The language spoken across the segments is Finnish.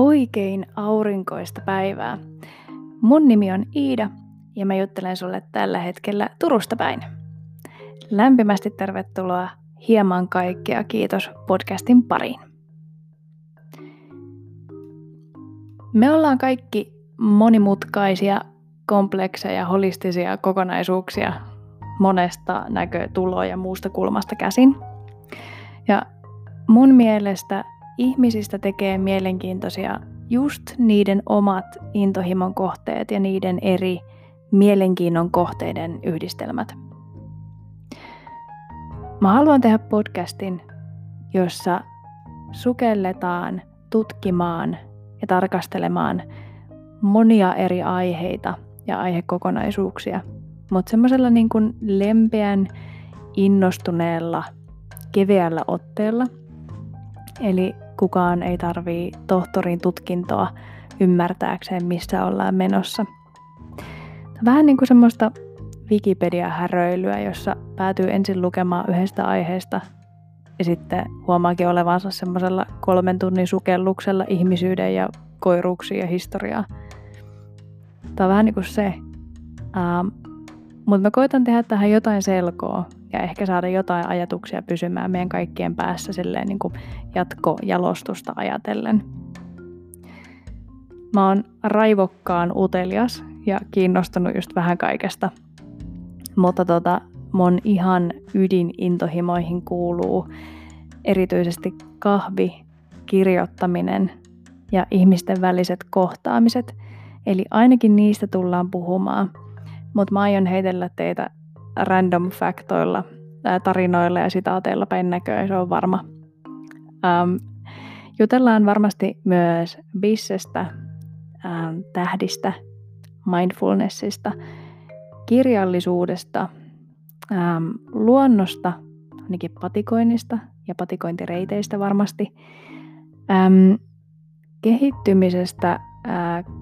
Oikein aurinkoista päivää. Mun nimi on Iida ja mä juttelen sulle tällä hetkellä Turusta päin. Lämpimästi tervetuloa Hieman kaikkea kiitos podcastin pariin. Me ollaan kaikki monimutkaisia, komplekseja, holistisia kokonaisuuksia monesta näkötuloa ja muusta kulmasta käsin. Ja mun mielestä ihmisistä tekee mielenkiintoisia just niiden omat intohimon kohteet ja niiden eri mielenkiinnon kohteiden yhdistelmät. Mä haluan tehdä podcastin, jossa sukelletaan tutkimaan ja tarkastelemaan monia eri aiheita ja aihekokonaisuuksia, mutta semmoisella niin kuin lempeän, innostuneella, keveällä otteella. Eli kukaan ei tarvii tohtorin tutkintoa ymmärtääkseen, missä ollaan menossa. Vähän niin kuin semmoista Wikipedia-häröilyä, jossa päätyy ensin lukemaan yhdestä aiheesta ja sitten huomaakin olevansa semmoisella kolmen tunnin sukelluksella ihmisyyden ja koiruuksia ja historiaa. Tämä on vähän niin kuin se. Ähm, mutta mä koitan tehdä tähän jotain selkoa ja ehkä saada jotain ajatuksia pysymään meidän kaikkien päässä silleen niin kuin jatkojalostusta ajatellen. Mä oon raivokkaan utelias ja kiinnostunut just vähän kaikesta. Mutta tota, mun ihan ydinintohimoihin kuuluu erityisesti kahvi, kirjoittaminen ja ihmisten väliset kohtaamiset. Eli ainakin niistä tullaan puhumaan. Mutta mä aion heitellä teitä random faktoilla, tarinoilla ja sitaateilla päin näköä, se on varma. Um, jutellaan varmasti myös bissestä, um, tähdistä, mindfulnessista, kirjallisuudesta, um, luonnosta, ainakin patikoinnista ja patikointireiteistä varmasti, um, kehittymisestä,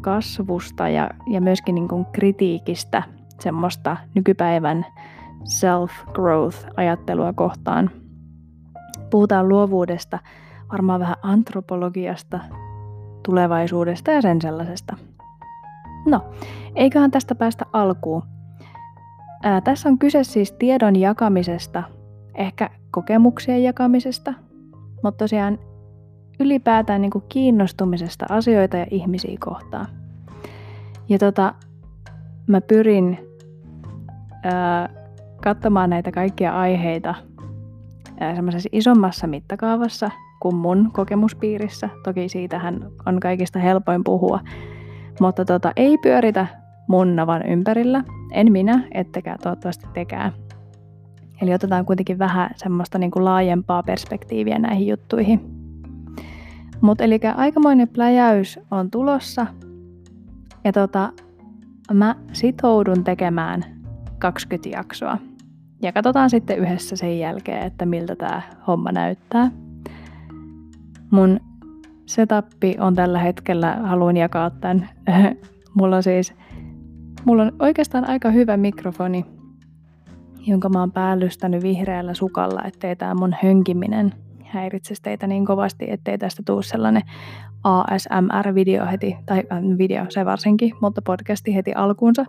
kasvusta ja, ja myöskin niin kuin kritiikistä – semmoista nykypäivän self-growth-ajattelua kohtaan. Puhutaan luovuudesta, varmaan vähän antropologiasta, tulevaisuudesta ja sen sellaisesta. No, eiköhän tästä päästä alkuun. Ää, tässä on kyse siis tiedon jakamisesta, ehkä kokemuksien jakamisesta, mutta tosiaan ylipäätään niin kuin kiinnostumisesta asioita ja ihmisiä kohtaan. Ja tota, mä pyrin katsomaan näitä kaikkia aiheita semmoisessa isommassa mittakaavassa kuin mun kokemuspiirissä. Toki siitähän on kaikista helpoin puhua. Mutta tota, ei pyöritä mun navan ympärillä. En minä, ettekä toivottavasti tekään. Eli otetaan kuitenkin vähän semmoista niin kuin laajempaa perspektiiviä näihin juttuihin. Mutta eli aikamoinen pläjäys on tulossa. Ja tota, mä sitoudun tekemään 20 jaksoa. Ja katsotaan sitten yhdessä sen jälkeen, että miltä tämä homma näyttää. Mun setappi on tällä hetkellä, haluan jakaa tämän. mulla on siis, mulla on oikeastaan aika hyvä mikrofoni, jonka mä oon päällystänyt vihreällä sukalla, ettei tämä mun hönkiminen häiritsisi teitä niin kovasti, ettei tästä tuu sellainen ASMR-video heti, tai äh, video se varsinkin, mutta podcasti heti alkuunsa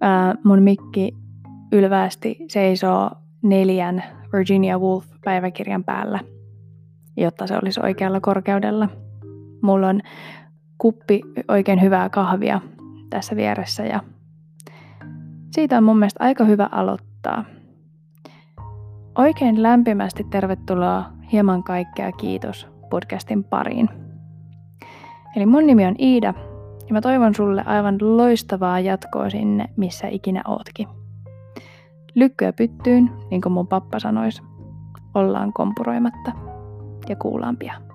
ää, mun mikki ylvästi seisoo neljän Virginia Woolf-päiväkirjan päällä, jotta se olisi oikealla korkeudella. Mulla on kuppi oikein hyvää kahvia tässä vieressä ja siitä on mun mielestä aika hyvä aloittaa. Oikein lämpimästi tervetuloa Hieman kaikkea kiitos podcastin pariin. Eli mun nimi on Iida ja mä toivon sulle aivan loistavaa jatkoa sinne, missä ikinä ootkin. Lykkyä pyttyyn, niin kuin mun pappa sanoisi. Ollaan kompuroimatta ja kuullaan pian.